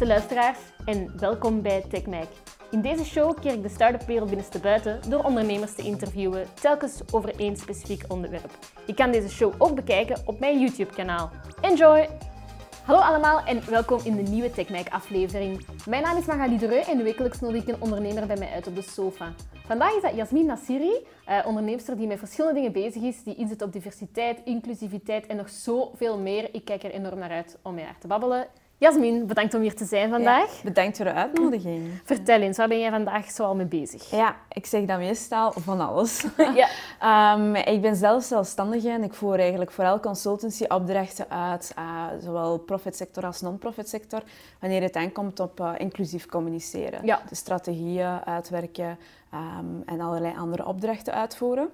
beste luisteraars en welkom bij TechMike. In deze show keer ik de start-up wereld binnenste buiten door ondernemers te interviewen, telkens over één specifiek onderwerp. Je kan deze show ook bekijken op mijn YouTube-kanaal. Enjoy! Hallo allemaal en welkom in de nieuwe TechMike aflevering. Mijn naam is Magali Dereu en wekelijks nodig ik een ondernemer bij mij uit op de sofa. Vandaag is dat Jasmin Nassiri, eh, onderneemster die met verschillende dingen bezig is, die inzet op diversiteit, inclusiviteit en nog zoveel meer. Ik kijk er enorm naar uit om met haar te babbelen. Jasmin, bedankt om hier te zijn vandaag. Ja, bedankt voor de uitnodiging. Vertel eens, waar ben jij vandaag zoal mee bezig? Ja, ik zeg dat meestal van alles. ja. um, ik ben zelf zelfstandige en ik voer eigenlijk vooral consultancy-opdrachten uit, uh, zowel profitsector als non-profit sector, wanneer het aankomt op uh, inclusief communiceren. Ja. De strategieën uitwerken um, en allerlei andere opdrachten uitvoeren.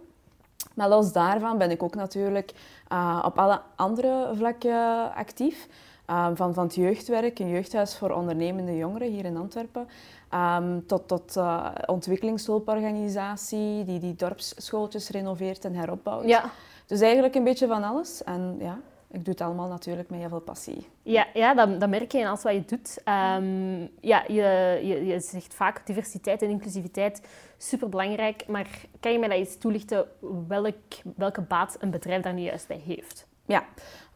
Maar los daarvan ben ik ook natuurlijk uh, op alle andere vlakken actief. Um, van, van het jeugdwerk, een jeugdhuis voor ondernemende jongeren hier in Antwerpen, um, tot, tot uh, ontwikkelingshulporganisatie die die dorpsschooltjes renoveert en heropbouwt. Ja. Dus eigenlijk een beetje van alles. En ja, ik doe het allemaal natuurlijk met heel veel passie. Ja, ja dat, dat merk je in alles wat je doet. Um, ja, je, je, je zegt vaak diversiteit en inclusiviteit, superbelangrijk. Maar kan je mij dat eens toelichten welk, welke baat een bedrijf daar nu juist bij heeft? Ja,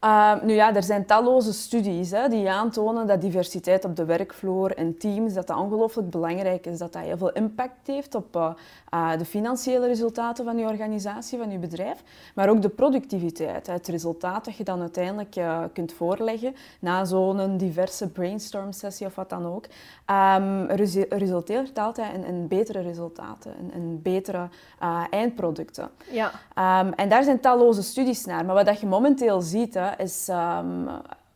uh, nu ja, er zijn talloze studies hè, die aantonen dat diversiteit op de werkvloer en teams dat dat ongelooflijk belangrijk is, dat dat heel veel impact heeft op uh, uh, de financiële resultaten van je organisatie, van je bedrijf, maar ook de productiviteit, het resultaat dat je dan uiteindelijk kunt voorleggen na zo'n diverse brainstorm sessie of wat dan ook, um, resulteert altijd in, in, betere resultaten, in, in betere eindproducten. Ja. Um, en daar zijn talloze studies naar, maar wat dat je momenteel ziet, hè, is um,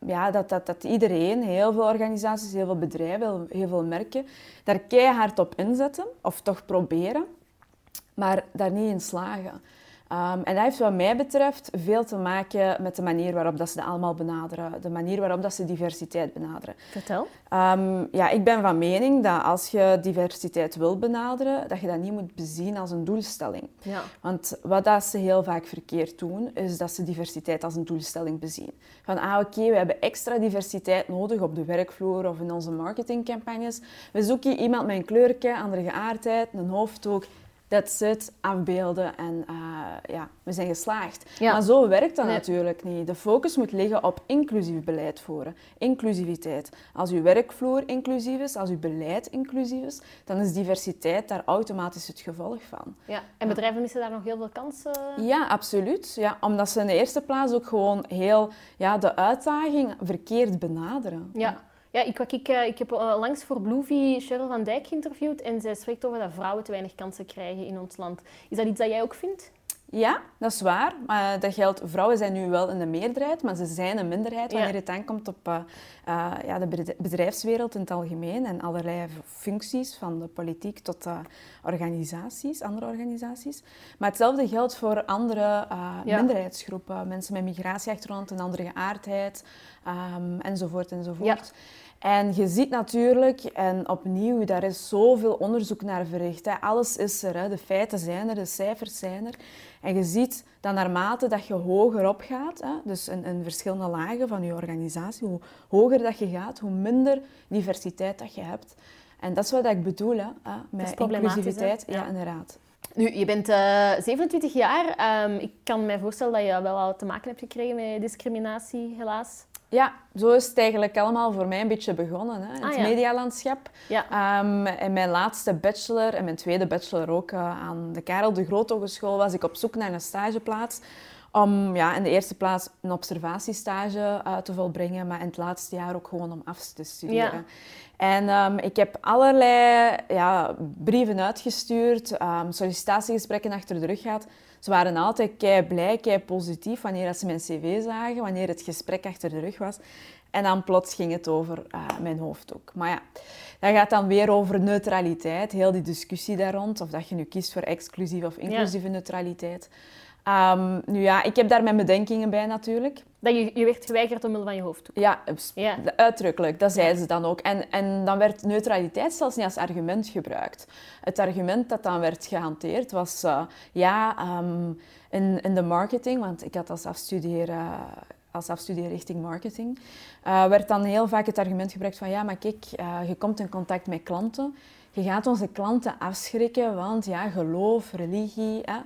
ja, dat, dat, dat iedereen, heel veel organisaties, heel veel bedrijven, heel veel merken, daar keihard op inzetten, of toch proberen, maar daar niet in slagen. Um, en dat heeft wat mij betreft veel te maken met de manier waarop dat ze dat allemaal benaderen. De manier waarop dat ze diversiteit benaderen. Vertel. Um, ja, ik ben van mening dat als je diversiteit wil benaderen, dat je dat niet moet bezien als een doelstelling. Ja. Want wat dat ze heel vaak verkeerd doen, is dat ze diversiteit als een doelstelling bezien. Van, ah oké, we hebben extra diversiteit nodig op de werkvloer of in onze marketingcampagnes. We zoeken iemand met een kleurtje, andere geaardheid, een hoofddoek that's it, afbeelden en uh, ja, we zijn geslaagd. Maar zo werkt dat natuurlijk niet. De focus moet liggen op inclusief beleid voeren, inclusiviteit. Als uw werkvloer inclusief is, als uw beleid inclusief is, dan is diversiteit daar automatisch het gevolg van. Ja. En bedrijven missen daar nog heel veel kansen? Ja, absoluut. Ja, omdat ze in de eerste plaats ook gewoon heel ja, de uitdaging verkeerd benaderen. Ja. Ja, ik, ik, eh, ik heb uh, langs voor Bloovie Cheryl van Dijk geïnterviewd en zij spreekt over dat vrouwen te weinig kansen krijgen in ons land. Is dat iets dat jij ook vindt? Ja, dat is waar. Maar dat geldt, vrouwen zijn nu wel in de meerderheid, maar ze zijn een minderheid wanneer het aankomt op uh, uh, ja, de bedrijfswereld in het algemeen en allerlei functies, van de politiek tot uh, organisaties, andere organisaties. Maar hetzelfde geldt voor andere ja. minderheidsgroepen, mensen met migratieachtergrond, een andere geaardheid, um, enzovoort enzovoort. Ja. En je ziet natuurlijk, en opnieuw, daar is zoveel onderzoek naar verricht. Hè. Alles is er, hè. de feiten zijn er, de cijfers zijn er. En je ziet dat naarmate dat je hoger op gaat, hè, dus in, in, verschillende lagen van je organisatie, hoe hoger dat je gaat, hoe minder diversiteit dat je hebt. En dat is wat ik bedoel hè, met inclusiviteit. Ja, inderdaad. Nu, je bent uh, eh, 27 jaar. Um, ik kan me voorstellen dat je wel al te maken hebt gekregen met discriminatie, helaas. Ja, zo is het eigenlijk allemaal voor mij een beetje begonnen. Hè. In ah, het medialandschap. Ja. Um, in mijn laatste bachelor en mijn tweede bachelor ook uh, aan de Karel de Groot Hogeschool was ik op zoek naar een stageplaats. Om ja, in de eerste plaats een observatiestage uh, te volbrengen, maar in het laatste jaar ook gewoon om af te studeren. Ja. En um, ik heb allerlei ja, brieven uitgestuurd, um, sollicitatiegesprekken achter de rug gehad. Ze waren altijd kei blij, kei positief wanneer ze mijn cv zagen, wanneer het gesprek achter de rug was. En dan plots ging het over uh, mijn hoofddoek. Maar ja, dat gaat dan weer over neutraliteit, heel die discussie daar rond. Of dat je nu kiest voor exclusieve of inclusieve neutraliteit. Um, nu ja, ik heb daar mijn bedenkingen bij natuurlijk. Dat je, je werd geweigerd omwille van je hoofddoek? Ja, ja. uitdrukkelijk. Dat zeiden ze dan ook. En, en dan werd neutraliteit zelfs niet als argument gebruikt. Het argument dat dan werd gehanteerd was... Uh, ja, um, in, in de marketing, want ik had als afstuderen als afstuderen richting marketing, uh, werd dan heel vaak het argument gebruikt van ja, maar kijk, uh, je komt in contact met klanten, je gaat onze klanten afschrikken, want ja, geloof, religie hè,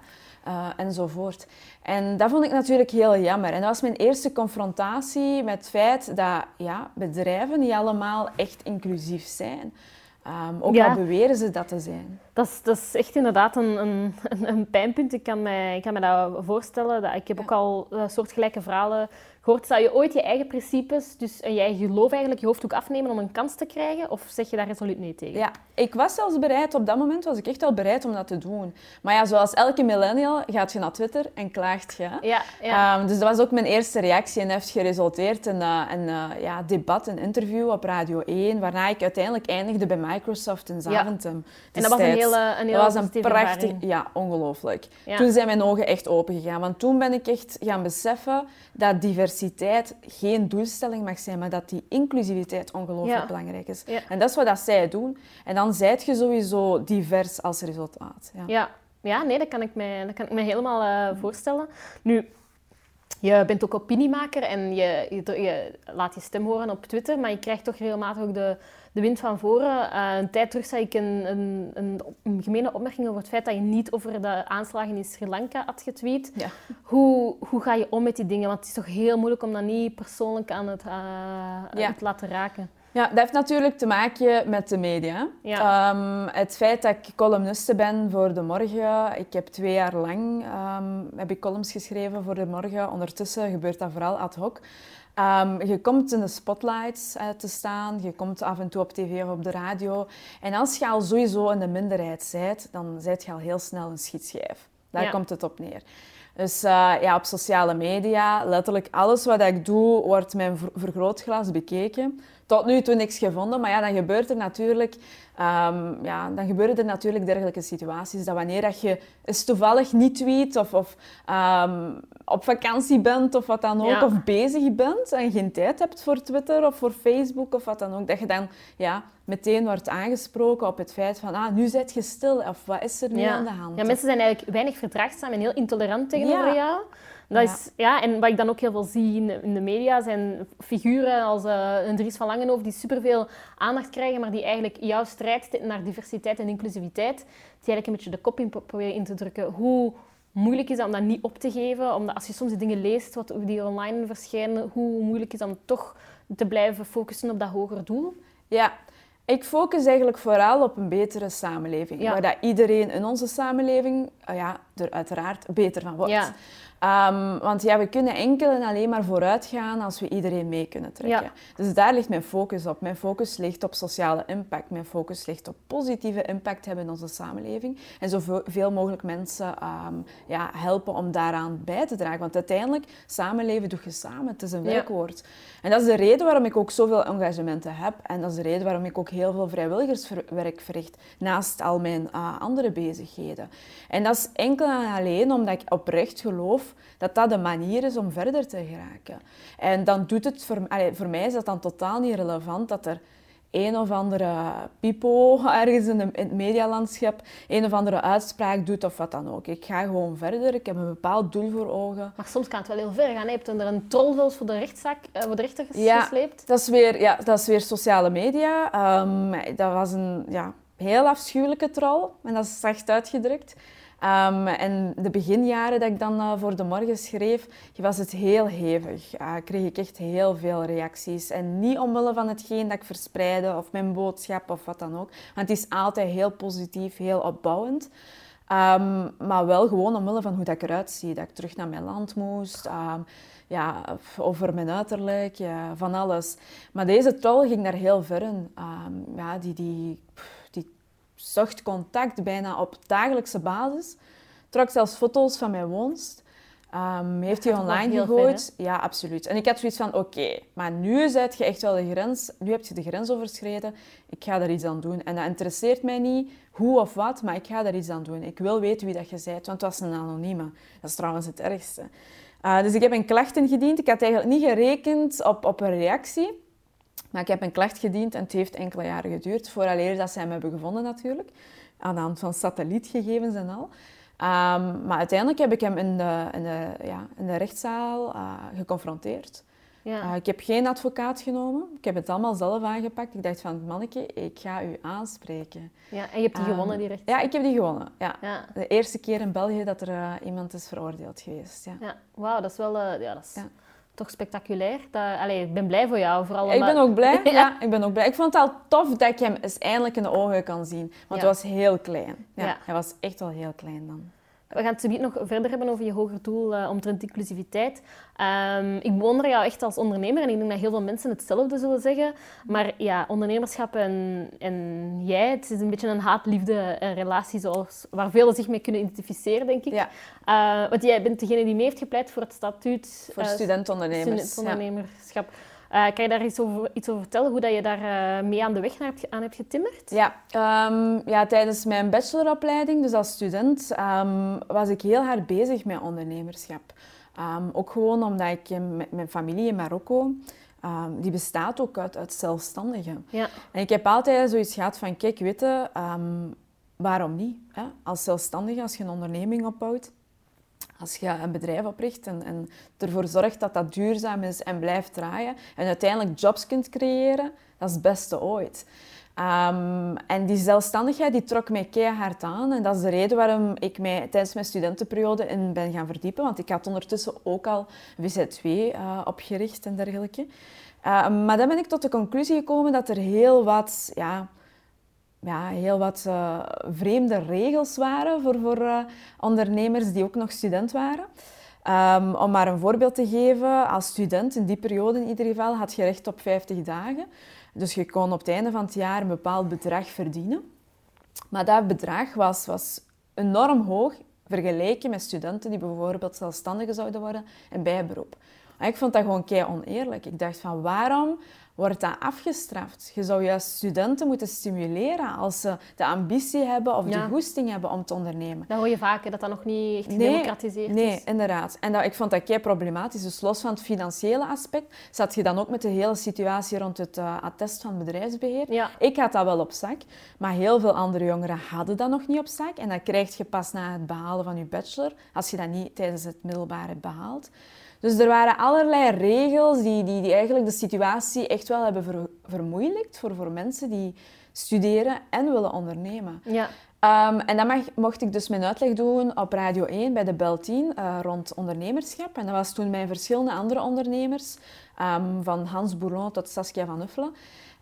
uh, enzovoort. En dat vond ik natuurlijk heel jammer. En dat was mijn eerste confrontatie met het feit dat ja, bedrijven niet allemaal echt inclusief zijn. Um, ook al beweren ze dat te zijn. Dat is, dat is echt inderdaad een, een, een pijnpunt. Ik kan, mij, ik kan me dat voorstellen. Dat, ik heb ook al uh, soortgelijke verhalen gehoord. Zou je ooit je eigen principes, dus en je eigen geloof eigenlijk, je hoofddoek afnemen om een kans te krijgen? Of zeg je daar resoluut nee tegen? Ja, ik was zelfs bereid. Op dat moment was ik echt wel bereid om dat te doen. Maar ja, zoals elke millennial gaat je naar Twitter en klaagt je. Ja, ja. Um, dus dat was ook mijn eerste reactie en heeft geresulteerd in uh, een uh, ja, debat, een interview op Radio 1, waarna ik uiteindelijk eindigde bij Microsoft in Zaventem. Ja. En dat was een hele, een hele dat was een prachtig, ja, ongelooflijk. Ja. Toen zijn mijn ogen echt open gegaan, want toen ben ik echt gaan beseffen dat diversiteit geen doelstelling mag zijn, maar dat die inclusiviteit ongelooflijk belangrijk is. En dat is wat dat zij doen. En dan zijt je sowieso divers als resultaat. Ja, ja. ja nee, dat kan ik me, dat kan ik me helemaal uh, voorstellen. Nu, je bent ook opiniemaker en je, je, je, laat je stem horen op Twitter, maar je krijgt toch regelmatig ook de, de wind van voren. Uh, een tijd terug zag ik een, een, een, een, gemene opmerking over het feit dat je niet over de aanslagen in Sri Lanka had getweet. Ja. Hoe, hoe ga je om met die dingen? Want het is toch heel moeilijk om dat niet persoonlijk aan het, uh, ja. te laten raken. Ja, dat heeft natuurlijk te maken met de media. Ja. Um, het feit dat ik columniste ben voor De Morgen. Ik heb twee jaar lang um, heb ik columns geschreven voor De Morgen. Ondertussen gebeurt dat vooral ad hoc. Um, je komt in de spotlights uh, te staan, je komt af en toe op tv of op de radio. En als je al sowieso in de minderheid bent, dan zet je al heel snel een schietschijf. Daar komt het op neer. Dus uh, ja, op sociale media, letterlijk alles wat ik doe, wordt mijn vergrootglas bekeken tot nu toe niks gevonden. Maar ja, dan gebeurt er natuurlijk, um, ja, dan gebeuren er natuurlijk dergelijke situaties. Dat wanneer dat je eens toevallig niet tweet of, of um, op vakantie bent of wat dan ook, of bezig bent en geen tijd hebt voor Twitter of voor Facebook of wat dan ook, dat je dan ja, meteen wordt aangesproken op het feit van, ah, nu zit je stil of wat is er nu aan de hand? Ja, mensen zijn eigenlijk weinig verdraagzaam en heel intolerant tegenover jou. Dat ja. Is, ja, en wat ik dan ook heel veel zie in, in de media zijn figuren als uh, een Dries van Langenhoofd die superveel aandacht krijgen, maar die eigenlijk jouw strijd naar diversiteit en inclusiviteit, die eigenlijk een beetje de kop in proberen in te drukken. Hoe moeilijk is dat om dat niet op te geven? Omdat als je soms die dingen leest wat, die online verschijnen, hoe moeilijk is dat om toch te blijven focussen op dat hoger doel? Ja, ik focus eigenlijk vooral op een betere samenleving. Waar dat iedereen in onze samenleving uh, ja, er uiteraard beter van wordt. Ja. Um, want ja, we kunnen enkel en alleen maar vooruit gaan als we iedereen mee kunnen trekken. Ja. Dus daar ligt mijn focus op. Mijn focus ligt op sociale impact. Mijn focus ligt op positieve impact hebben in onze samenleving. En zoveel mogelijk mensen um, ja, helpen om daaraan bij te dragen. Want uiteindelijk, samenleven doe je samen. Het is een werkwoord. En dat is de reden waarom ik ook zoveel engagementen heb. En dat is de reden waarom ik ook heel veel vrijwilligerswerk verricht. Naast al mijn uh, andere bezigheden. En dat is enkel en alleen omdat ik oprecht geloof dat dat de manier is om verder te geraken. En dan doet het voor, allee, voor mij is dat dan totaal niet relevant dat er een of andere pipo ergens in, het medialandschap een of andere uitspraak doet of wat dan ook. Ik ga gewoon verder. Ik heb een bepaald doel voor ogen. Maar soms kan het wel heel ver gaan. Je hebt er een troll voor de rechtszaak, uh, voor de rechter ja, gesleept. Dat is weer, ja, dat is weer sociale media. Um, dat was een ja, heel afschuwelijke troll. En dat is zacht uitgedrukt. Um, en de beginjaren dat ik dan uh, voor de morgen schreef, was het heel hevig. Uh, kreeg ik echt heel veel reacties. En niet omwille van hetgeen dat ik verspreidde of mijn boodschap of wat dan ook. Want het is altijd heel positief, heel opbouwend. Um, maar wel gewoon omwille van hoe dat ik eruit zie. Dat ik terug naar mijn land moest. Um, ja, over mijn uiterlijk, ja, van alles. Maar deze troll ging daar heel ver in. ja, die, die, zocht contact bijna op dagelijkse basis. Trok zelfs foto's van mijn woonst. Um, heeft hij online gegooid? ja, absoluut. En ik had zoiets van, oké, maar nu zet je echt wel de grens, nu heb je de grens overschreden, ik ga daar iets aan doen. En dat interesseert mij niet hoe of wat, maar ik ga daar iets aan doen. Ik wil weten wie dat je bent, want het was een anonieme. Dat is trouwens het ergste. Uh, dus ik heb een klacht ingediend. Ik had eigenlijk niet gerekend op, op een reactie. Maar ik heb een klacht gediend en het heeft enkele jaren geduurd, vooraleer dat zij me hebben gevonden natuurlijk, aan de hand van satellietgegevens en al. Ehm, maar uiteindelijk heb ik hem in de, in de, ja, in de rechtszaal uh, geconfronteerd. Ja. Uh, ik heb geen advocaat genomen. Ik heb het allemaal zelf aangepakt. Ik dacht van, manneke, ik ga u aanspreken. Ja, en je hebt die um, gewonnen, die rechtszaal? Ja, ik heb die gewonnen. Ja. ja. De eerste keer in België dat er uh, iemand is veroordeeld geweest. Ja. ja. Wauw, dat is wel... ja, dat is toch spectaculair. Dat, allee, ik ben blij voor jou. Vooral ik ben ook blij. ja. ik ben ook blij. Ik vond het al tof dat ik hem eens eindelijk in de ogen kan zien. Want hij was heel klein. Ja, Hij was echt wel heel klein dan. We gaan het zo nog verder hebben over je hoger doel uh, omtrent inclusiviteit. Um, ik bewonder jou echt als ondernemer en ik denk dat heel veel mensen hetzelfde zullen zeggen. Maar ja, ondernemerschap en, en jij, het is een beetje een haat-liefde relatie zoals, waar velen zich mee kunnen identificeren, denk ik. Ja. Uh, want jij bent degene die mee heeft gepleit voor het statuut... Voor studentondernemers. studentondernemerschap. Ja. Uh, kan je daar iets over, iets over vertellen, hoe dat je daar uh, mee aan de weg naar hebt, aan hebt getimmerd? Ja, um, ja, tijdens mijn bacheloropleiding, dus als student, um, was ik heel hard bezig met ondernemerschap. Um, ook gewoon omdat ik met mijn familie in Marokko, die bestaat ook uit, uit zelfstandigen. Ja. En ik heb altijd zoiets gehad van, kijk, weet je, waarom niet? Hè? Als zelfstandige, als je een onderneming opbouwt, als je een bedrijf opricht en, ervoor zorgt dat dat duurzaam is en blijft draaien en uiteindelijk jobs kunt creëren, dat is het beste ooit. Um, en die zelfstandigheid die trok mij keihard aan. En dat is de reden waarom ik mij tijdens mijn studentenperiode in ben gaan verdiepen. Want ik had ondertussen ook al VZ2 uh, eh, opgericht en dergelijke. Uh, maar dan ben ik tot de conclusie gekomen dat er heel wat ja, ja, heel wat uh, vreemde regels waren voor, voor uh, ondernemers die ook nog student waren. Um, om maar een voorbeeld te geven, als student in die periode in ieder geval had je recht op 50 dagen. Dus je kon op het einde van het jaar een bepaald bedrag verdienen. Maar dat bedrag was, was enorm hoog vergeleken met studenten die bijvoorbeeld zelfstandigen zouden worden en bijberoep. En ik vond dat gewoon kei oneerlijk. Ik dacht van waarom wordt dat afgestraft. Je zou juist studenten moeten stimuleren als ze de ambitie hebben of de goesting hebben om te ondernemen. Dat hoor je vaker, dat dat nog niet echt gedemocratiseerd nee, is. Nee, inderdaad. En dat, ik vond dat kei problematisch. Dus los van het financiële aspect, zat je dan ook met de hele situatie rond het uh, attest van bedrijfsbeheer. Ja. Ik had dat wel op zak, maar heel veel andere jongeren hadden dat nog niet op zak. En dat krijg je pas na het behalen van je bachelor, als je dat niet tijdens het middelbaar hebt behaald. Dus er waren allerlei regels die, die, die eigenlijk de situatie echt wel hebben ver, vermoeilijkt voor, voor mensen die studeren en willen ondernemen. Ja. Um, en dan mag, mocht ik dus mijn uitleg doen op Radio 1 bij de Bel 10 uh, rond ondernemerschap. En dat was toen met verschillende andere ondernemers, um, van Hans Bourlon tot Saskia van Uffelen.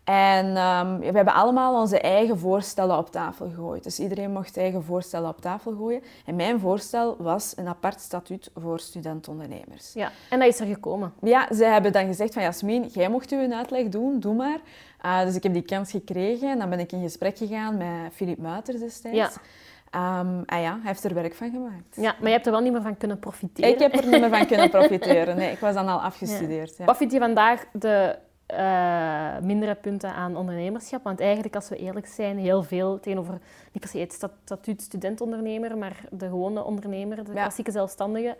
En um, we hebben allemaal onze eigen voorstellen op tafel gegooid. Dus iedereen mocht eigen voorstellen op tafel gooien. En mijn voorstel was een apart statuut voor studentondernemers. Ja, en dat is er gekomen. Ja, ze hebben dan gezegd van Jasmin, jij mocht u een uitleg doen, doe maar. Uh, dus ik heb die kans gekregen en dan ben ik in gesprek gegaan met Filip Muiters destijds. Ja. Um, en ja, hij heeft er werk van gemaakt. Ja, maar je hebt er wel niet meer van kunnen profiteren. Ik heb er niet meer van kunnen profiteren. Nee, ik was dan al afgestudeerd. Ja. Wat vind je vandaag de uh, mindere punten aan ondernemerschap. Want eigenlijk, als we eerlijk zijn, heel veel tegenover niet per se het statuut studentondernemer, maar de gewone ondernemer, de klassieke zelfstandige.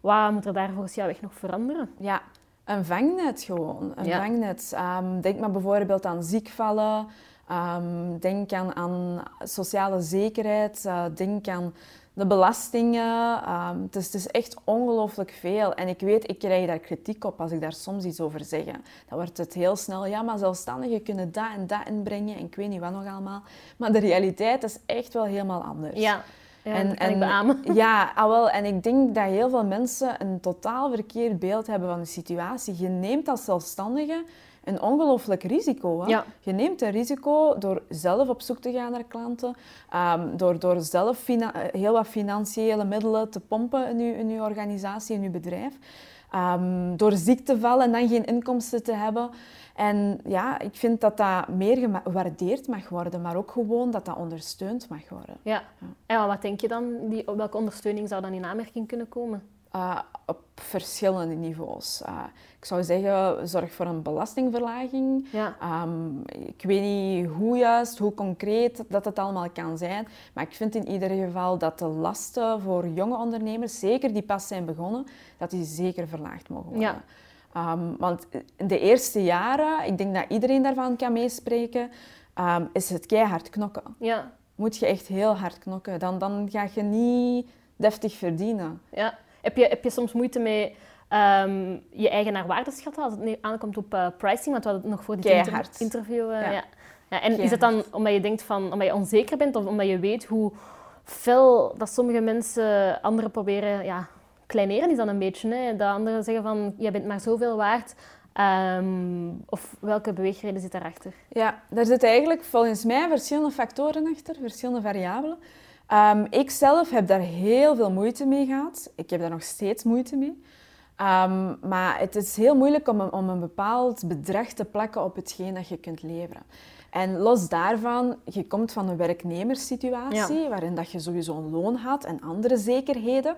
Wat moet er daar volgens jou echt nog veranderen? Ja, een vangnet gewoon. Een vangnet. Um, denk maar bijvoorbeeld aan ziekvallen. Um, denk aan, aan sociale zekerheid. Uh, denk aan de belastingen. Um, het, is, het, is, echt ongelooflijk veel. En ik weet, ik krijg daar kritiek op als ik daar soms iets over zeg. Dan wordt het heel snel, ja, maar zelfstandigen kunnen dat en dat inbrengen en ik weet niet wat nog allemaal. Maar de realiteit is echt wel helemaal anders. Ja. Ja, en, en, ik beamen. Ja, ah, wel, en ik denk dat heel veel mensen een totaal verkeerd beeld hebben van de situatie. Je neemt als zelfstandige een ongelooflijk risico. Hè? Je neemt een risico door zelf op zoek te gaan naar klanten, um, door, door zelf heel wat financiële middelen te pompen in je, in uw organisatie, in je bedrijf. Um, door ziek te vallen en dan geen inkomsten te hebben. En ja, ik vind dat dat meer gewaardeerd mag worden, maar ook gewoon dat dat ondersteund mag worden. Ja. ja. En wat denk je dan, die, welke ondersteuning zou dan in aanmerking kunnen komen? Uh, op verschillende niveaus. Uh, ik zou zeggen, zorg voor een belastingverlaging. Ja. Um, ik weet niet hoe juist, hoe concreet dat het allemaal kan zijn. Maar ik vind in ieder geval dat de lasten voor jonge ondernemers, zeker die pas zijn begonnen, dat die zeker verlaagd mogen worden. Ja. Um, want in de eerste jaren, ik denk dat iedereen daarvan kan meespreken, um, is het keihard knokken. Ja. Moet je echt heel hard knokken. Dan, dan ga je niet deftig verdienen. Ja. Heb, je, heb je soms moeite met ehm, je eigen waarde schatten als het nu aankomt op uh, pricing? Want we hadden het nog voor dit inter interview... Uh, ja. ja. En is het dan omdat je denkt van, omdat je onzeker bent of omdat je weet hoe fel dat sommige mensen anderen proberen... Ja, kleineren is dan een beetje. Hè? Dat anderen zeggen van, jij bent maar zoveel waard. Um, of welke beweegreden zit daarachter? Ja, daar zitten eigenlijk volgens mij verschillende factoren achter, verschillende variabelen. Um, ik zelf heb daar heel veel moeite mee gehad. Ik heb daar nog steeds moeite mee. Um, maar het is heel moeilijk om een, om een bepaald bedrag te plakken op hetgeen dat je kunt leveren. En los daarvan, je komt van een werknemerssituatie, waarin dat je sowieso een loon had en andere zekerheden.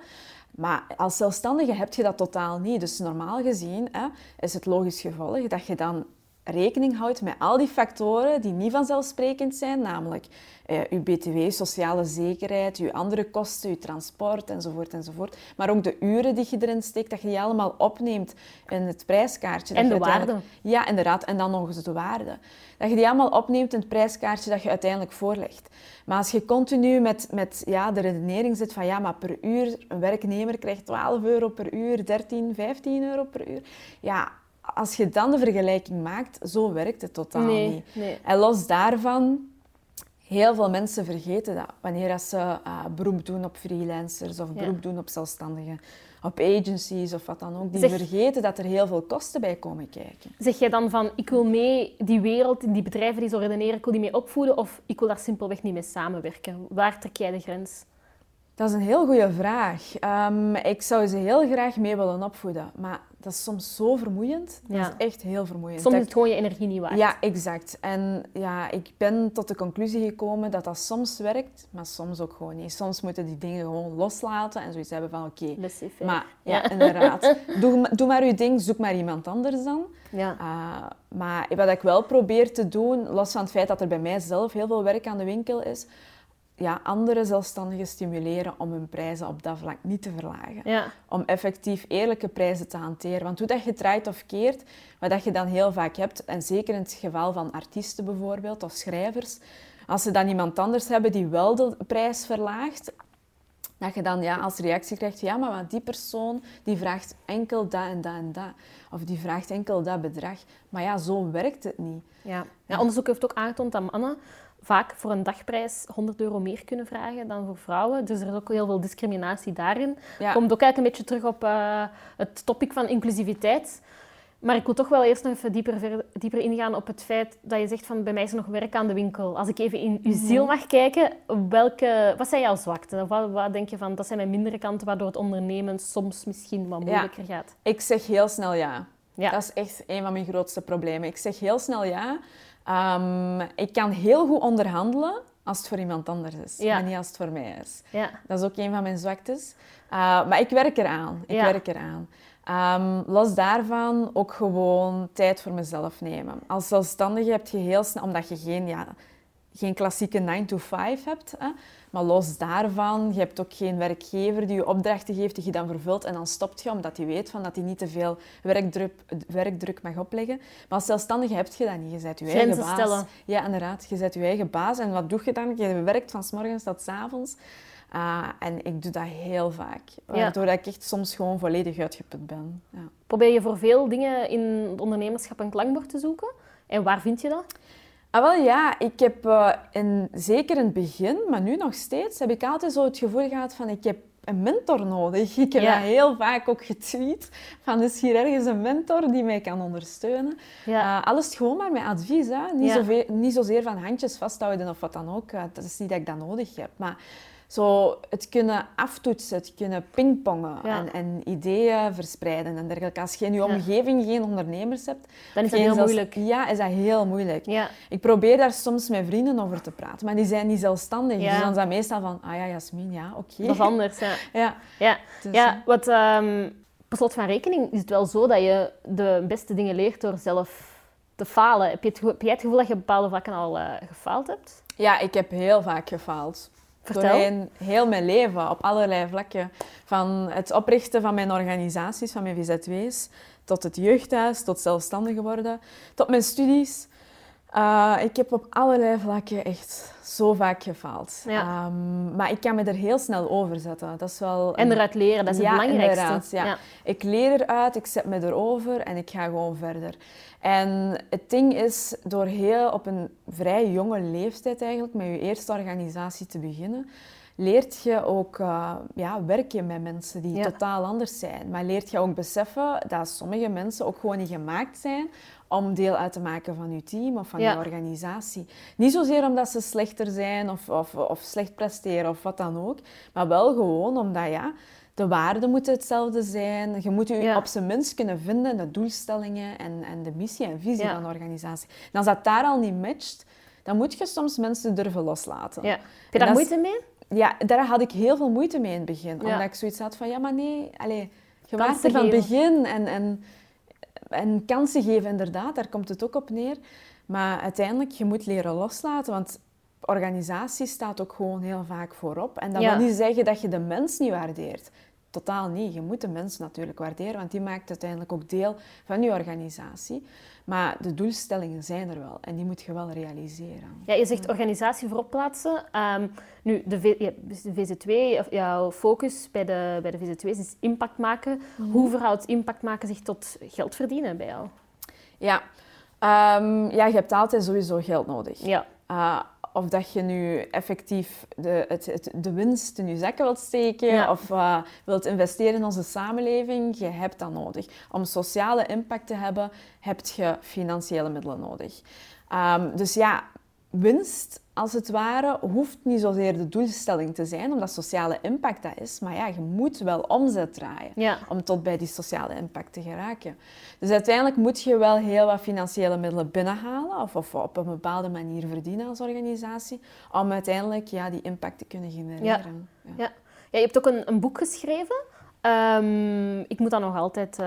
Maar als zelfstandige heb je dat totaal niet. Dus normaal gezien hè, is het logisch gevolg dat je dan rekening houdt met al die factoren die niet vanzelfsprekend zijn, namelijk eh, je btw, sociale zekerheid, je andere kosten, je transport enzovoort enzovoort. Maar ook de uren die je erin steekt, dat je die allemaal opneemt in het prijskaartje. En de waarde. Ja, inderdaad. En dan nog eens de waarde. Dat je die allemaal opneemt in het prijskaartje dat je uiteindelijk voorlegt. Maar als je continu met, met ja, de redenering zit van ja, maar per uur, een werknemer krijgt 12 euro per uur, 13, 15 euro per uur. Ja, als je dan de vergelijking maakt, zo werkt het totaal niet. Nee. En los daarvan, heel veel mensen vergeten dat wanneer ze uh, beroep doen op freelancers of beroep doen op zelfstandigen, op agencies of wat dan ook, die vergeten dat er heel veel kosten bij komen kijken. Zeg jij dan van, ik wil mee die wereld, die bedrijven die zo redeneren, ik wil die mee opvoeden of ik wil daar simpelweg niet mee samenwerken? Waar trek jij de grens? Dat is een heel goede vraag. Um, ik zou ze heel graag mee willen opvoeden, maar dat is soms zo vermoeiend. Dat is echt heel vermoeiend. Soms is het gewoon je energie niet waard. Ja, exact. En ja, ik ben tot de conclusie gekomen dat dat soms werkt, maar soms ook gewoon niet. Soms moeten die dingen gewoon loslaten en zoiets hebben van oké. Okay, maar ja, inderdaad. Doe, doe maar je ding, zoek maar iemand anders dan. Ja. Uh, maar wat ik wel probeer te doen, los van het feit dat er bij mij zelf heel veel werk aan de winkel is, ja, andere zelfstandigen stimuleren om hun prijzen op dat vlak niet te verlagen. Ja. Om effectief eerlijke prijzen te hanteren. Want hoe dat je draait of keert, wat dat je dan heel vaak hebt, en zeker in het geval van artiesten bijvoorbeeld of schrijvers, als ze dan iemand anders hebben die wel de prijs verlaagt, dat je dan ja, als reactie krijgt, ja, maar die persoon die vraagt enkel dat en dat en dat. Of die vraagt enkel dat bedrag. Maar ja, zo werkt het niet. Ja. ja onderzoek heeft ook aangetoond dat mannen vaak voor een dagprijs 100 euro meer kunnen vragen dan voor vrouwen. Dus er is ook heel veel discriminatie daarin. Ja. Komt ook eigenlijk een beetje terug op uh, het topic van inclusiviteit. Maar ik wil toch wel eerst nog even dieper, dieper ingaan op het feit dat je zegt van bij mij is er nog werk aan de winkel. Als ik even in uw mhm. ziel mag kijken, welke, wat zijn jouw zwakten? Wat, wat denk je van, dat zijn mijn mindere kanten waardoor het ondernemen soms misschien wat moeilijker gaat? Ik zeg heel snel ja. ja. Dat is echt een van mijn grootste problemen. Ik zeg heel snel ja, Um, ik kan heel goed onderhandelen als het voor iemand anders is, maar niet als het voor mij is. Ja. Dat is ook een van mijn zwaktes. Uh, maar ik werk eraan. Ik werk eraan. Um, los daarvan ook gewoon tijd voor mezelf nemen. Als zelfstandige heb je heel snel, omdat je geen, ja, geen klassieke 9 to 5 hebt, hè, maar los daarvan, je hebt ook geen werkgever die je opdrachten geeft die je dan vervult en dan stopt je omdat hij weet van dat hij niet te veel werkdruk, werkdruk mag opleggen. Maar als zelfstandige heb je dat niet. Je zet je eigen baas. Stellen. Ja, inderdaad. Je zet je eigen baas. En wat doe je dan? Je werkt van s morgens tot s avonds. Uh, en ik doe dat heel vaak. Waardoor ik echt soms gewoon volledig uitgeput ben. Ja. Probeer je voor veel dingen in het ondernemerschap een klankbord te zoeken? En waar vind je dat? Ah, wel ja, ik heb uh, in, zeker in het begin, maar nu nog steeds, heb ik altijd zo het gevoel gehad van ik heb een mentor nodig. Ik heb dat heel vaak ook getweet. Van, is hier ergens een mentor die mij kan ondersteunen? Ja. Uh, alles gewoon maar met advies. Hè? Niet, zoveel, niet zozeer van handjes vasthouden of wat dan ook. Uh, dat is niet dat ik dat nodig heb. Maar zo het kunnen aftoetsen, het kunnen pingpongen en, en, ideeën verspreiden en dergelijke. Als je in je omgeving geen ondernemers hebt... Dan is dat heel moeilijk. Ja, is dat heel moeilijk. Ja. Ik probeer daar soms met vrienden over te praten, maar die zijn niet zelfstandig. Dus dan is dat meestal van, ah ja, Jasmin, ja, oké. Okay. Of anders, ja. ja. Ja, dus, ja wat... Um, per slot van rekening is het wel zo dat je de beste dingen leert door zelf te falen. Heb, je het, heb jij het gevoel dat je bepaalde vlakken al uh, gefaald hebt? Ja, ik heb heel vaak gefaald. Vertel. Heel mijn leven, op allerlei vlakken. Van het oprichten van mijn organisaties, van mijn VZW's, tot het jeugdhuis, tot zelfstandig worden, tot mijn studies. Uh, ik heb op allerlei vlakken echt zo vaak gefaald. Ja. Um, maar ik kan me er heel snel over zetten. Dat is wel En eruit leren, dat is het belangrijkste. Ja. ja. Ik leer eruit, ik zet me erover en ik ga gewoon verder. En het ding is, door heel op een vrij jonge leeftijd eigenlijk met je eerste organisatie te beginnen, leert je ook uh, ja, werken met mensen die totaal anders zijn. Maar leert je ook beseffen dat sommige mensen ook gewoon niet gemaakt zijn om deel uit te maken van je team of van je organisatie. Niet zozeer omdat ze slechter zijn of, of, of slecht presteren of wat dan ook, maar wel gewoon omdat ja, de waarden moeten hetzelfde zijn. Je moet je op zijn minst kunnen vinden, de doelstellingen en, en de missie en visie van de organisatie. En als dat daar al niet matcht, dan moet je soms mensen durven loslaten. Heb je daar moeite mee? Ja, daar had ik heel veel moeite mee in het begin. Omdat ik zoiets had van, ja, maar nee, allez, je er van begin. En, en, en kansen geven, inderdaad, daar komt het ook op neer. Maar uiteindelijk, je moet leren loslaten, want organisatie staat ook gewoon heel vaak voorop. En dat wil niet zeggen dat je de mens niet waardeert. Totaal niet. Je moet de mens natuurlijk waarderen, want die maakt uiteindelijk ook deel van je organisatie. Maar de doelstellingen zijn er wel en die moet je wel realiseren. Ja, je zegt organisatie voorop plaatsen. Um, nu, de, v, dus de VZ2, of jouw focus bij de, bij de VZ2 is impact maken. Mhm. Hoe verhoudt impact maken zich tot geld verdienen bij jou? Ja, um, ja je hebt altijd sowieso geld nodig. Ja. Uh, of dat je nu effectief de, het, het, de winst in je zakken wilt steken of uh, wilt investeren in onze samenleving, je hebt dat nodig. Om sociale impact te hebben, heb je financiële middelen nodig. Um, dus ja, winst, als het ware, hoeft niet zozeer de doelstelling te zijn, omdat sociale impact dat is. Maar ja, je moet wel omzet draaien om tot bij die sociale impact te geraken. Dus uiteindelijk moet je wel heel wat financiële middelen binnenhalen of, of op een bepaalde manier verdienen als organisatie, om uiteindelijk ja, die impact te kunnen genereren. Ja, ja. ja. je hebt ook een, een boek geschreven. Um, ik moet dat nog altijd uh,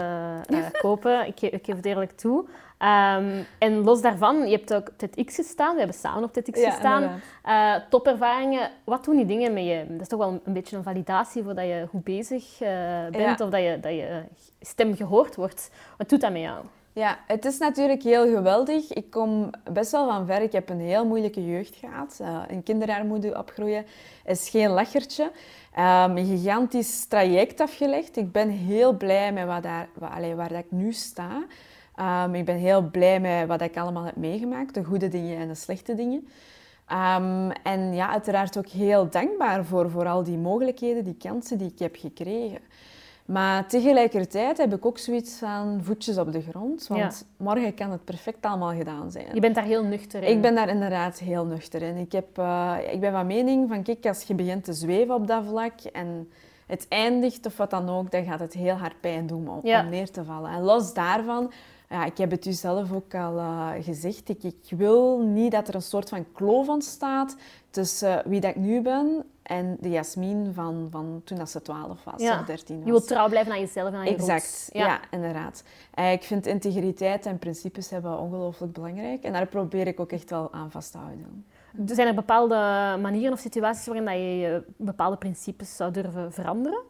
uh, kopen, ik, ik geef het eerlijk toe. Um, en los daarvan, je hebt ook TEDx gestaan, we hebben samen op TEDx ja, gestaan. Uh, topervaringen, wat doen die dingen met je? Dat is toch wel een beetje een validatie voor dat je goed bezig uh, bent of dat je, dat je stem gehoord wordt. Wat doet dat met jou? Ja, het is natuurlijk heel geweldig. Ik kom best wel van ver. Ik heb een heel moeilijke jeugd gehad. Uh, een kinderarmoede opgroeien is geen lachertje. Um, een gigantisch traject afgelegd. Ik ben heel blij met wat daar, wat, waar dat ik nu sta. Um, ik ben heel blij met wat ik allemaal heb meegemaakt, de goede dingen en de slechte dingen. Um, en ja, uiteraard ook heel dankbaar voor, voor al die mogelijkheden, die kansen die ik heb gekregen. Maar tegelijkertijd heb ik ook zoiets van voetjes op de grond. Want morgen kan het perfect allemaal gedaan zijn. Je bent daar heel nuchter in. Ik ben daar inderdaad heel nuchter in. Ik, heb, uh, ik ben van mening van, kijk, als je begint te zweven op dat vlak en het eindigt of wat dan ook, dan gaat het heel hard pijn doen om, om neer te vallen. En los daarvan ja, ik heb het u zelf ook al uh, gezegd. Ik, ik, wil niet dat er een soort van kloof ontstaat tussen wie dat ik nu ben en de Jasmin van, van toen dat ze 12 was of 13 was. Je wilt trouw blijven aan jezelf en aan je Exact, ja. inderdaad. Uh, ik vind integriteit en principes hebben ongelooflijk belangrijk. En daar probeer ik ook echt wel aan vast te houden. Zijn er bepaalde manieren of situaties waarin dat je bepaalde principes zou durven veranderen?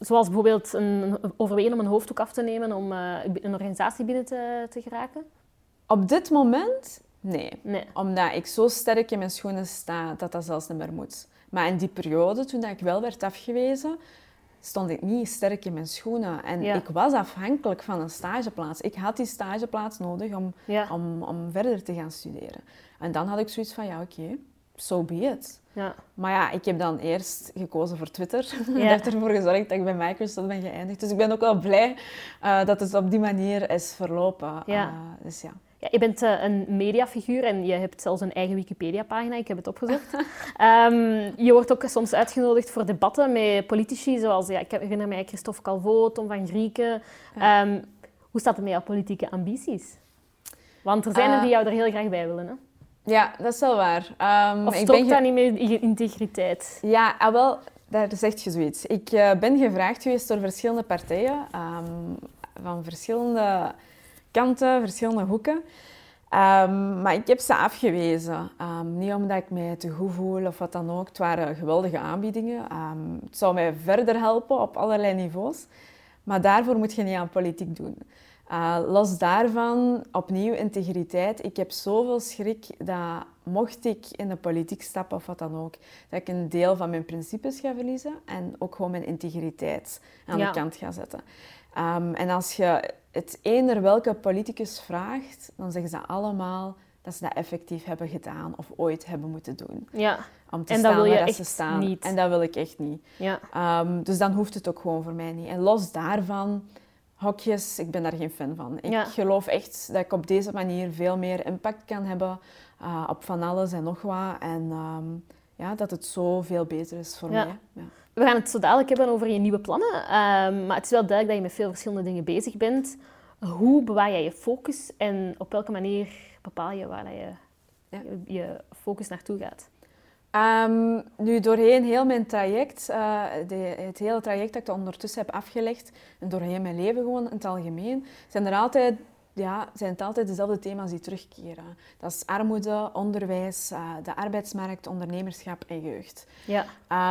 Zoals bijvoorbeeld een, overwegen om een hoofddoek af te nemen om uh, een organisatie binnen te, te geraken? Op dit moment, nee. nee. Omdat ik zo sterk in mijn schoenen sta dat dat zelfs niet meer moet. Maar in die periode, toen ik wel werd afgewezen, stond ik niet sterk in mijn schoenen. En ik was afhankelijk van een stageplaats. Ik had die stageplaats nodig om, om, om verder te gaan studeren. En dan had ik zoiets van, ja oké, so be it. Ja. Maar ja, ik heb dan eerst gekozen voor Twitter. Ja. Dat heeft ervoor gezorgd dat ik bij Microsoft ben geëindigd. Dus ik ben ook wel blij uh, dat het op die manier is verlopen. Ja. Uh, dus ja. Ja, je bent uh, een mediafiguur en je hebt zelfs een eigen Wikipedia-pagina. Ik heb het opgezocht. um, je wordt ook soms uitgenodigd voor debatten met politici, zoals ja, ik herinner mij Christophe Calvo, Tom van Grieken. Um, hoe staat het met jouw politieke ambities? Want er zijn er die jou er heel graag bij willen. Hè? Ja, dat is wel waar. Um, of stopt dat niet met je integriteit? Ja, ah, wel, daar zegt je zoiets. Ik uh, ben gevraagd geweest door verschillende partijen, um, van verschillende kanten, verschillende hoeken. Um, maar ik heb ze afgewezen. niet omdat ik mij te goed voel of wat dan ook. Het waren geweldige aanbiedingen. het zou mij verder helpen op allerlei niveaus. Maar daarvoor moet je niet aan politiek doen. Uh, los daarvan, opnieuw integriteit. Ik heb zoveel schrik dat mocht ik in de politiek stappen of wat dan ook, dat ik een deel van mijn principes ga verliezen en ook gewoon mijn integriteit aan de kant ga zetten. Um, en als je het eender welke politicus vraagt, dan zeggen ze allemaal dat ze dat effectief hebben gedaan of ooit hebben moeten doen. Ja. Om te en staan dat wil je echt staan. Niet. En dat wil ik echt niet. Ja. Um, dus dan hoeft het ook gewoon voor mij niet. En los daarvan, hokjes, ik ben daar geen fan van. Ik geloof echt dat ik op deze manier veel meer impact kan hebben uh, op van alles en nog wat. En um, ja, dat het zo veel beter is voor mij. Ja. We gaan het zo dadelijk hebben over je nieuwe plannen. Um, maar het is wel duidelijk dat je met veel verschillende dingen bezig bent. Hoe bewaar jij je focus en op welke manier bepaal je waar je, ja. je focus naartoe gaat? Um, nu, doorheen heel mijn traject, uh, de, het hele traject dat ik ondertussen heb afgelegd, en doorheen mijn leven gewoon in het algemeen, zijn er altijd ja, zijn het altijd dezelfde thema's die terugkeren. Dat is armoede, onderwijs, uh, de arbeidsmarkt, ondernemerschap en jeugd. Ja.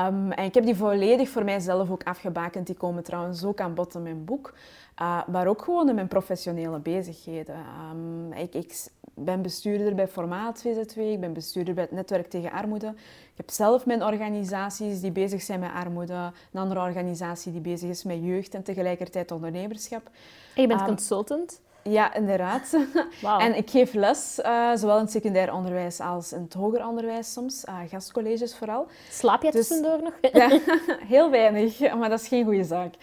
Um, en ik heb die volledig voor mijzelf ook afgebakend. Die komen trouwens ook aan bod in mijn boek. Uh, maar ook gewoon in mijn professionele bezigheden. Um, ik, ik, ben bestuurder bij Formaat VZW, ik ben bestuurder bij het Netwerk tegen Armoede. Ik heb zelf mijn organisaties die bezig zijn met armoede, een andere organisatie die bezig is met jeugd en tegelijkertijd ondernemerschap. En je bent um, consultant? Ja, inderdaad. En ik geef les, uh, zowel in het secundair onderwijs als in het hoger onderwijs soms, uh, gastcolleges vooral. Slaap je dus, tussendoor nog? ja, heel weinig, maar dat is geen goede zaak.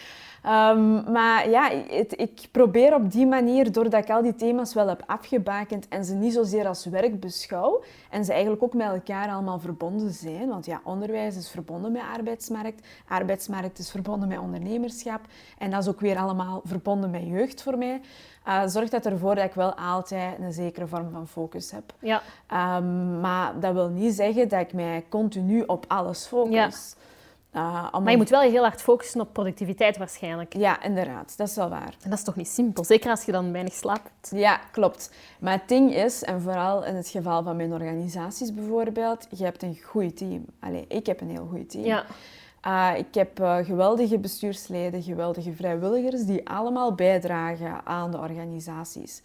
Um, maar ja, het, ik probeer op die manier, doordat ik al die thema's wel heb afgebakend en ze niet zozeer als werk beschouw, en ze eigenlijk ook met elkaar allemaal verbonden zijn. Want ja, onderwijs is verbonden met arbeidsmarkt, arbeidsmarkt is verbonden met ondernemerschap en dat is ook weer allemaal verbonden met jeugd voor mij. Uh, zorgt dat ervoor dat ik wel altijd een zekere vorm van focus heb. Ja. Um, maar dat wil niet zeggen dat ik mij continu op alles focus. Ja. Uh, maar je moet wel heel hard focussen op productiviteit waarschijnlijk. Ja, inderdaad. Dat is wel waar. En dat is toch niet simpel? Zeker als je dan weinig slaapt. Ja, klopt. Maar het ding is, en vooral in het geval van mijn organisaties bijvoorbeeld, je hebt een goed team. Allee, ik heb een heel goed team. Ja. Uh, ik heb uh, geweldige bestuursleden, geweldige vrijwilligers die allemaal bijdragen aan de organisaties.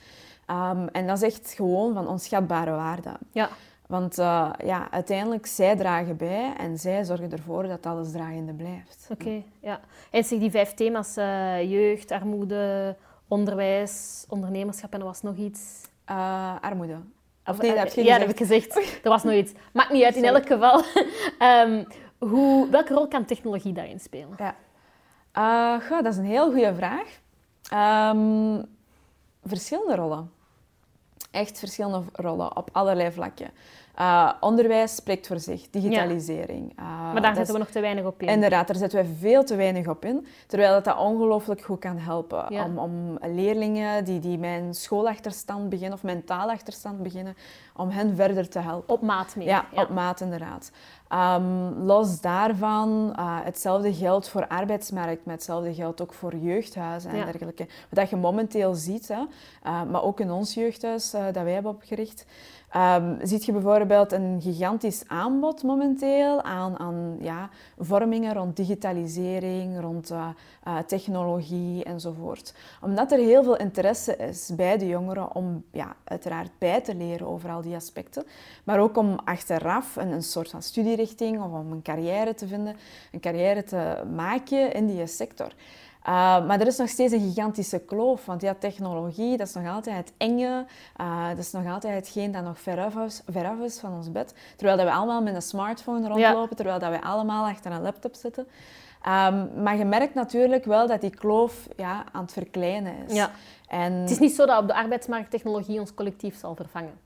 Um, en dat is echt gewoon van onschatbare waarde. Ja. Want uh, ja, uiteindelijk, zij dragen bij en zij zorgen ervoor dat alles draaiende blijft. Oké, ja. En zeg die vijf thema's, jeugd, armoede, onderwijs, ondernemerschap en er was nog iets? armoede. Of, nee, dat heb je Ja, dat heb ik gezegd. Er was nog iets. Maakt niet uit, in elk geval. um, Hoe, welke rol kan technologie daarin spelen? Ja. Uh, dat is een heel goede vraag. Um, verschillende rollen. Echt verschillende rollen op allerlei vlakken. Uh, onderwijs spreekt voor zich, digitalisering. Uh, maar daar zetten we nog te weinig op in. Inderdaad, daar zetten we veel te weinig op in. Terwijl dat, dat ongelooflijk goed kan helpen. Om, om, leerlingen die, die mijn schoolachterstand beginnen of mijn taalachterstand beginnen, om hen verder te helpen. Op maat meer. Ja, op maat inderdaad. Um, los daarvan, uh, hetzelfde geldt voor arbeidsmarkt, maar hetzelfde geldt ook voor jeugdhuizen en dergelijke. Wat je momenteel ziet, hè, maar ook in ons jeugdhuis dat wij hebben opgericht, Um, ziet je bijvoorbeeld een gigantisch aanbod momenteel aan, aan ja, vormingen rond digitalisering, rond uh, uh, technologie enzovoort. Omdat er heel veel interesse is bij de jongeren om ja, uiteraard bij te leren over al die aspecten, maar ook om achteraf een, een soort van studierichting of om een carrière te vinden, een carrière te maken in die sector. Uh, maar er is nog steeds een gigantische kloof, want ja, technologie, dat is nog altijd het enge, uh, dat is nog altijd hetgeen dat nog veraf is, veraf is van ons bed. Terwijl dat we allemaal met een smartphone rondlopen, terwijl dat we allemaal achter een laptop zitten. Um, maar je merkt natuurlijk wel dat die kloof ja, aan het verkleinen is. Ja. En... Het is niet zo dat op de arbeidsmarkt technologie ons collectief zal vervangen.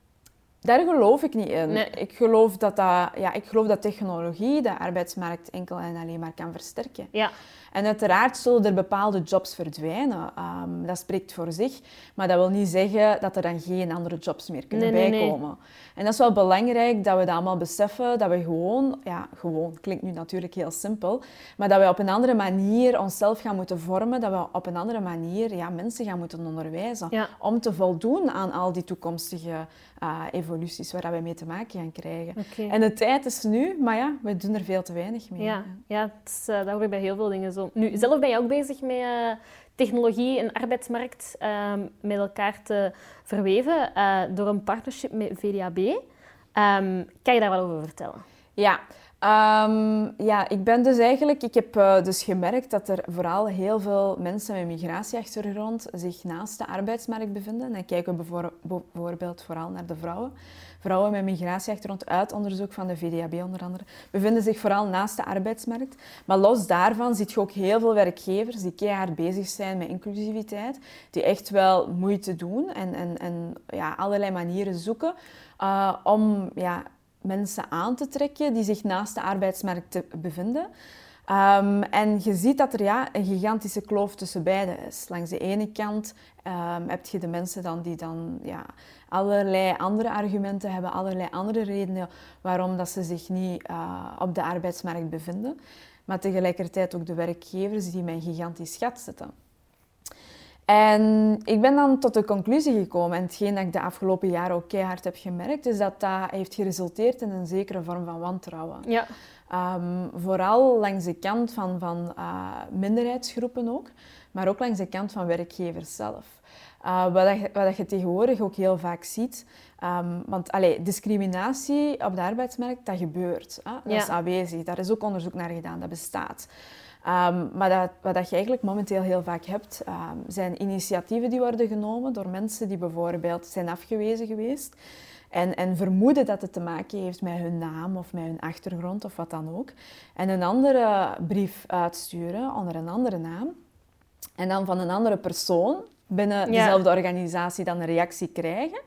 Daar geloof ik niet in. Ik, geloof dat dat, ja, ik geloof dat technologie de arbeidsmarkt enkel en alleen maar kan versterken. Ja. En uiteraard zullen er bepaalde jobs verdwijnen. Um, dat spreekt voor zich. Maar dat wil niet zeggen dat er dan geen andere jobs meer kunnen bijkomen. En dat is wel belangrijk dat we dat allemaal beseffen. Dat we gewoon, ja, gewoon, klinkt nu natuurlijk heel simpel. Maar dat we op een andere manier onszelf gaan moeten vormen. Dat we op een andere manier ja, mensen gaan moeten onderwijzen. Om te voldoen aan al die toekomstige uh, evoluties waar we mee te maken gaan krijgen. En de tijd is nu, maar ja, we doen er veel te weinig mee. Ja, ja is, uh, dat hoor ik bij heel veel dingen zo. Nu, zelf ben je ook bezig met uh, technologie en arbeidsmarkt ehm, met elkaar te verweven door een partnership met VDAB. Um, kan je daar wel over vertellen? Ja, Um, ja, ik ben dus eigenlijk, ik heb uh, dus gemerkt dat er vooral heel veel mensen met migratieachtergrond zich naast de arbeidsmarkt bevinden. Dan kijken we bijvoorbeeld vooral naar de vrouwen. Vrouwen met migratieachtergrond uit onderzoek van de VDAB onder andere, bevinden zich vooral naast de arbeidsmarkt. Maar los daarvan zie je ook heel veel werkgevers die keihard bezig zijn met inclusiviteit, die echt wel moeite doen en, en, en ja, allerlei manieren zoeken uh, om ja, mensen aan te trekken die zich naast de arbeidsmarkt bevinden. Um, en je ziet dat er ja, een gigantische kloof tussen beiden is. Langs de ene kant um, heb je de mensen dan die dan ja, allerlei andere argumenten hebben, allerlei andere redenen waarom dat ze zich niet uh, op de arbeidsmarkt bevinden. Maar tegelijkertijd ook de werkgevers die met een gigantisch gat zitten. En ik ben dan tot de conclusie gekomen, en hetgeen dat ik de afgelopen jaren ook keihard heb gemerkt, is dat dat heeft geresulteerd in een zekere vorm van wantrouwen. Ja. Um, vooral langs de kant van, van uh, minderheidsgroepen ook, maar ook langs de kant van werkgevers zelf. Uh, wat, je, wat je tegenwoordig ook heel vaak ziet, um, want allee, discriminatie op de arbeidsmarkt, dat gebeurt. Hè? Dat ja. is aanwezig, daar is ook onderzoek naar gedaan, dat bestaat. Um, maar dat, wat dat je eigenlijk momenteel heel vaak hebt, um, zijn initiatieven die worden genomen door mensen die bijvoorbeeld zijn afgewezen geweest. En, en, vermoeden dat het te maken heeft met hun naam of met hun achtergrond of wat dan ook. En een andere brief uitsturen onder een andere naam. En dan van een andere persoon binnen dezelfde organisatie dan een reactie krijgen.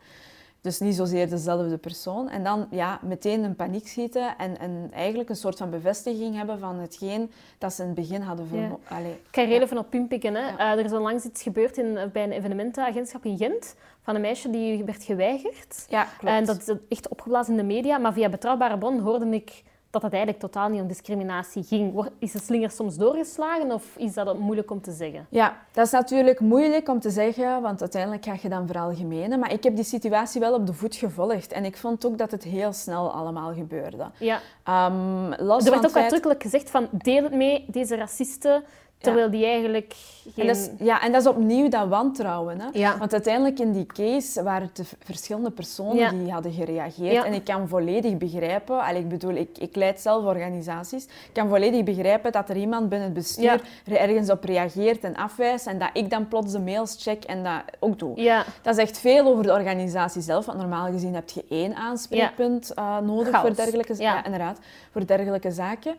Dus niet zozeer dezelfde persoon. En dan ja, meteen in paniek schieten en, en eigenlijk een soort van bevestiging hebben van hetgeen dat ze in het begin hadden. Ja. Ik kan er heel even op inpikken. Hè. Uh, er is onlangs iets gebeurd in, bij een evenementenagentschap in Gent van een meisje die werd geweigerd. Ja, klopt. En dat is echt opgeblazen in de media. Maar via Betrouwbare Bron hoorde ik dat het eigenlijk totaal niet om discriminatie ging. Is de slinger soms doorgeslagen of is dat moeilijk om te zeggen? Ja, dat is natuurlijk moeilijk om te zeggen, want uiteindelijk ga je dan veralgemenen. Maar ik heb die situatie wel op de voet gevolgd en ik vond ook dat het heel snel allemaal gebeurde. Ja. Um, er werd ook uitdrukkelijk gezegd van deel het mee, deze racisten Terwijl die eigenlijk geen... En dat is, ja, en dat is opnieuw dat wantrouwen. Hè? Ja. Want uiteindelijk in die case waren het verschillende personen die hadden gereageerd. En ik kan volledig begrijpen, al, ik bedoel, ik, ik leid zelf organisaties, ik kan volledig begrijpen dat er iemand binnen het bestuur er ergens op reageert en afwijst en dat ik dan plots de mails check en dat ook doe. Dat zegt veel over de organisatie zelf, want normaal gezien heb je één aanspreekpunt uh, nodig voor dergelijke, ja. inderdaad, voor dergelijke zaken.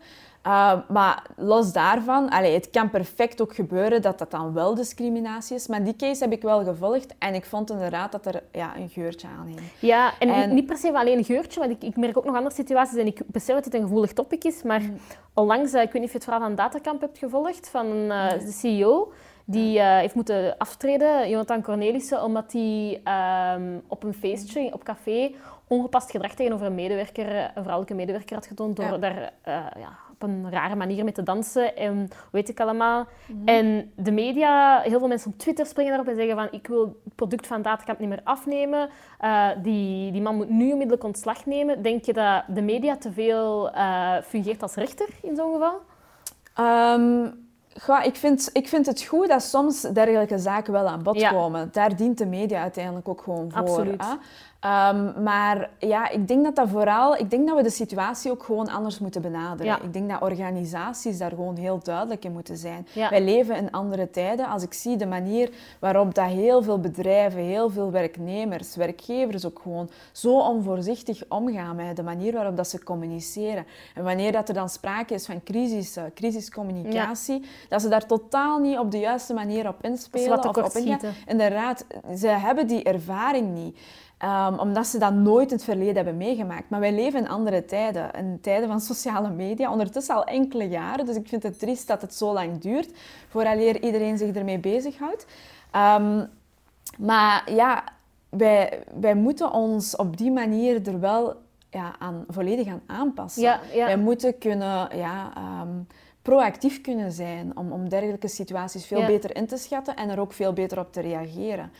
Uh, maar los daarvan, allee, het kan perfect ook gebeuren dat dat dan wel discriminatie is. Maar die case heb ik wel gevolgd en ik vond inderdaad dat er ja, een geurtje aan hing. Ja, en, niet per se alleen een geurtje, want ik, ik, merk ook nog andere situaties en ik besef dat dit een gevoelig topic is. Maar mm. onlangs, uh, ik weet niet of je het verhaal van Datacamp hebt gevolgd, van uh, de CEO. Die uh, heeft moeten aftreden, Jonathan Cornelissen, omdat hij um, op een feestje, op café, ongepast gedrag tegenover een medewerker, een vrouwelijke medewerker had getoond door ja. daar uh, ja, op een rare manier met te dansen en weet ik allemaal. Mhm. En de media, heel veel mensen op Twitter springen daarop en zeggen van ik wil het product van Datacamp niet meer afnemen. Uh, die, die man moet nu onmiddellijk ontslag nemen. Denk je dat de media te veel uh, fungeert als rechter in zo'n geval? Um, ik, vind, ik vind het goed dat soms dergelijke zaken wel aan bod komen. Daar dient de media uiteindelijk ook gewoon voor. Absoluut. Hè? Um, maar ja, ik denk dat dat vooral... Ik denk dat we de situatie ook gewoon anders moeten benaderen. Ik denk dat organisaties daar gewoon heel duidelijk in moeten zijn. Wij leven in andere tijden. Als ik zie de manier waarop dat heel veel bedrijven, heel veel werknemers, werkgevers ook gewoon zo onvoorzichtig omgaan met de manier waarop dat ze communiceren. En wanneer dat er dan sprake is van crisis, crisiscommunicatie, dat ze daar totaal niet op de juiste manier op inspelen. Of op ingaan. Inderdaad, ze hebben die ervaring niet. Um, omdat ze dat nooit in het verleden hebben meegemaakt. Maar wij leven in andere tijden. In tijden van sociale media. Ondertussen al enkele jaren. Dus ik vind het triest dat het zo lang duurt. Vooraleer iedereen zich ermee bezighoudt. Um, maar ja, wij, wij moeten ons op die manier er wel ja, aan, volledig aan aanpassen. Ja, ja. Wij moeten kunnen... Ja, um, proactief kunnen zijn om, om dergelijke situaties veel beter in te schatten en er ook veel beter op te reageren.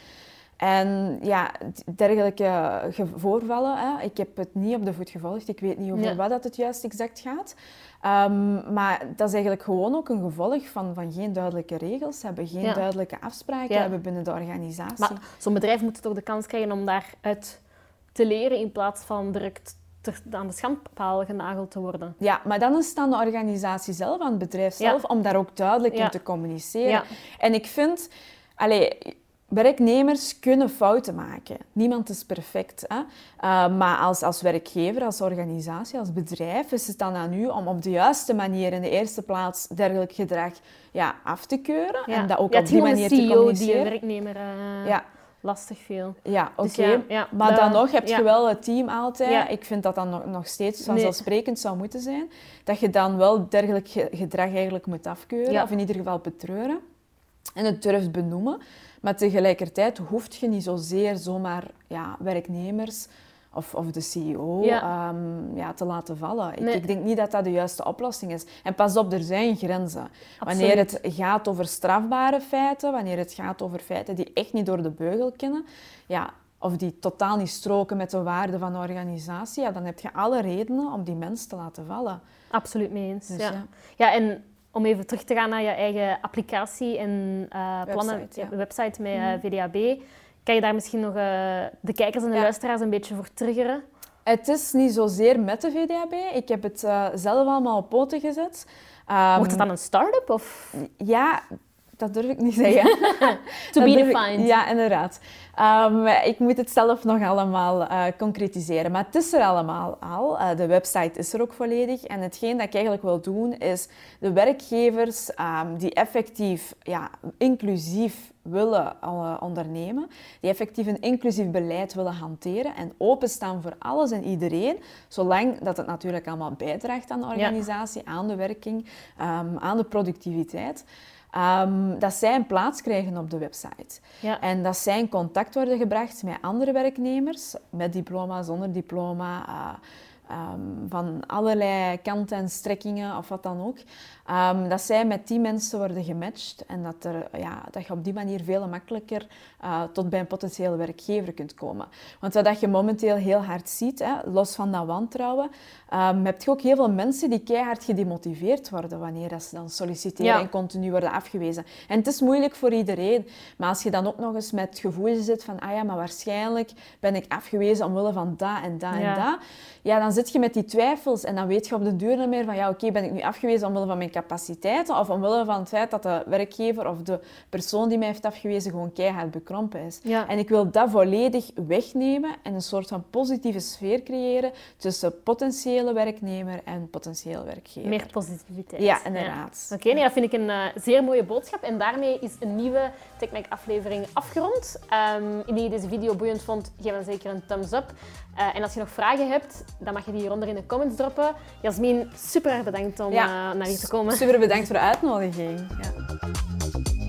En ja, dergelijke voorvallen, hè, ik heb het niet op de voet gevolgd. Ik weet niet over wat dat het juist exact gaat. Ehm, maar dat is eigenlijk gewoon ook een gevolg van, van geen duidelijke regels, hebben geen duidelijke afspraken hebben binnen de organisatie. Maar zo'n bedrijf moet toch de kans krijgen om daaruit te leren in plaats van direct aan de schandpaal genageld te worden. Ja, maar dan is het aan de organisatie zelf, aan het bedrijf zelf, om daar ook duidelijk in te communiceren. En ik vind... Allee, Werknemers kunnen fouten maken. Niemand is perfect. Hè? Uh, maar als, als werkgever, als organisatie, als bedrijf is het dan aan u om op de juiste manier in de eerste plaats dergelijk gedrag ja, af te keuren. En dat ook op die manier te communiceren. die een werknemer uh, ja. lastig viel. Ja, dus oké. maar dan nog heb je wel het team altijd. Ik vind dat dan nog, nog steeds vanzelfsprekend zou moeten zijn. Dat je dan wel dergelijk gedrag eigenlijk moet afkeuren. Of in ieder geval betreuren. En het durft benoemen. Maar tegelijkertijd hoef je niet zozeer zomaar ja, werknemers of, of de CEO ja. Ehm, ja, te laten vallen. Ik, ik, denk niet dat dat de juiste oplossing is. En pas op, er zijn grenzen. Wanneer het gaat over strafbare feiten, wanneer het gaat over feiten die echt niet door de beugel kunnen, ja, of die totaal niet stroken met de waarden van de organisatie, ja, dan heb je alle redenen om die mensen te laten vallen. Absoluut mee eens. Dus ja. ja. en om even terug te gaan naar je eigen applicatie en uh, plannen, website, ja. website met uh, mhm. VDAB. Kan je daar misschien nog uh, de kijkers en de luisteraars een beetje voor triggeren? Het is niet zozeer met de VDAB. Ik heb het zelf allemaal op poten gezet. Um, Wordt het dan een start-up? Of? Ja, dat durf ik niet zeggen. to be defined. ja, inderdaad. Um, ik moet het zelf nog allemaal uh, concretiseren. Maar het is er allemaal al. Uh, de website is er ook volledig. En hetgeen dat ik eigenlijk wil doen, is de werkgevers um, die effectief ja, inclusief willen uh, ondernemen, die effectief een inclusief beleid willen hanteren en openstaan voor alles en iedereen, zolang dat het natuurlijk allemaal bijdraagt aan de organisatie, aan de werking, um, aan de productiviteit. Um, dat zij een plaats krijgen op de website. Ja. En dat zij in contact worden gebracht met andere werknemers, met diploma, zonder diploma, uh, um, van allerlei kanten en strekkingen of wat dan ook. Um, dat zij met die mensen worden gematcht en dat, er, ja, dat je op die manier veel makkelijker uh, tot bij een potentiële werkgever kunt komen. Want wat je momenteel heel hard ziet, hè, los van dat wantrouwen, um, heb je ook heel veel mensen die keihard gedemotiveerd worden wanneer ze dan solliciteren en continu worden afgewezen. En het is moeilijk voor iedereen, maar als je dan ook nog eens met het gevoel zit van, ah ja, maar waarschijnlijk ben ik afgewezen omwille van dat en dat en dat, ja, dan zit je met die twijfels en dan weet je op de duur niet meer van, ja, oké, ben ik nu afgewezen omwille van mijn capaciteiten of omwille van het feit dat de werkgever of de persoon die mij heeft afgewezen gewoon keihard bekrompen is. En ik wil dat volledig wegnemen en een soort van positieve sfeer creëren tussen potentiële werknemer en potentieel werkgever. Meer positiviteit. Ja, inderdaad. Oké, nee, dat vind ik een uh, zeer mooie boodschap. En daarmee is een nieuwe TechMac-aflevering afgerond. Um, indien je deze video boeiend vond, geef dan zeker een thumbs up. Uh, en als je nog vragen hebt, dan mag je die hieronder in de comments droppen. Jasmin, super bedankt om uh, naar hier te komen. Super bedankt voor de uitnodiging. Ja.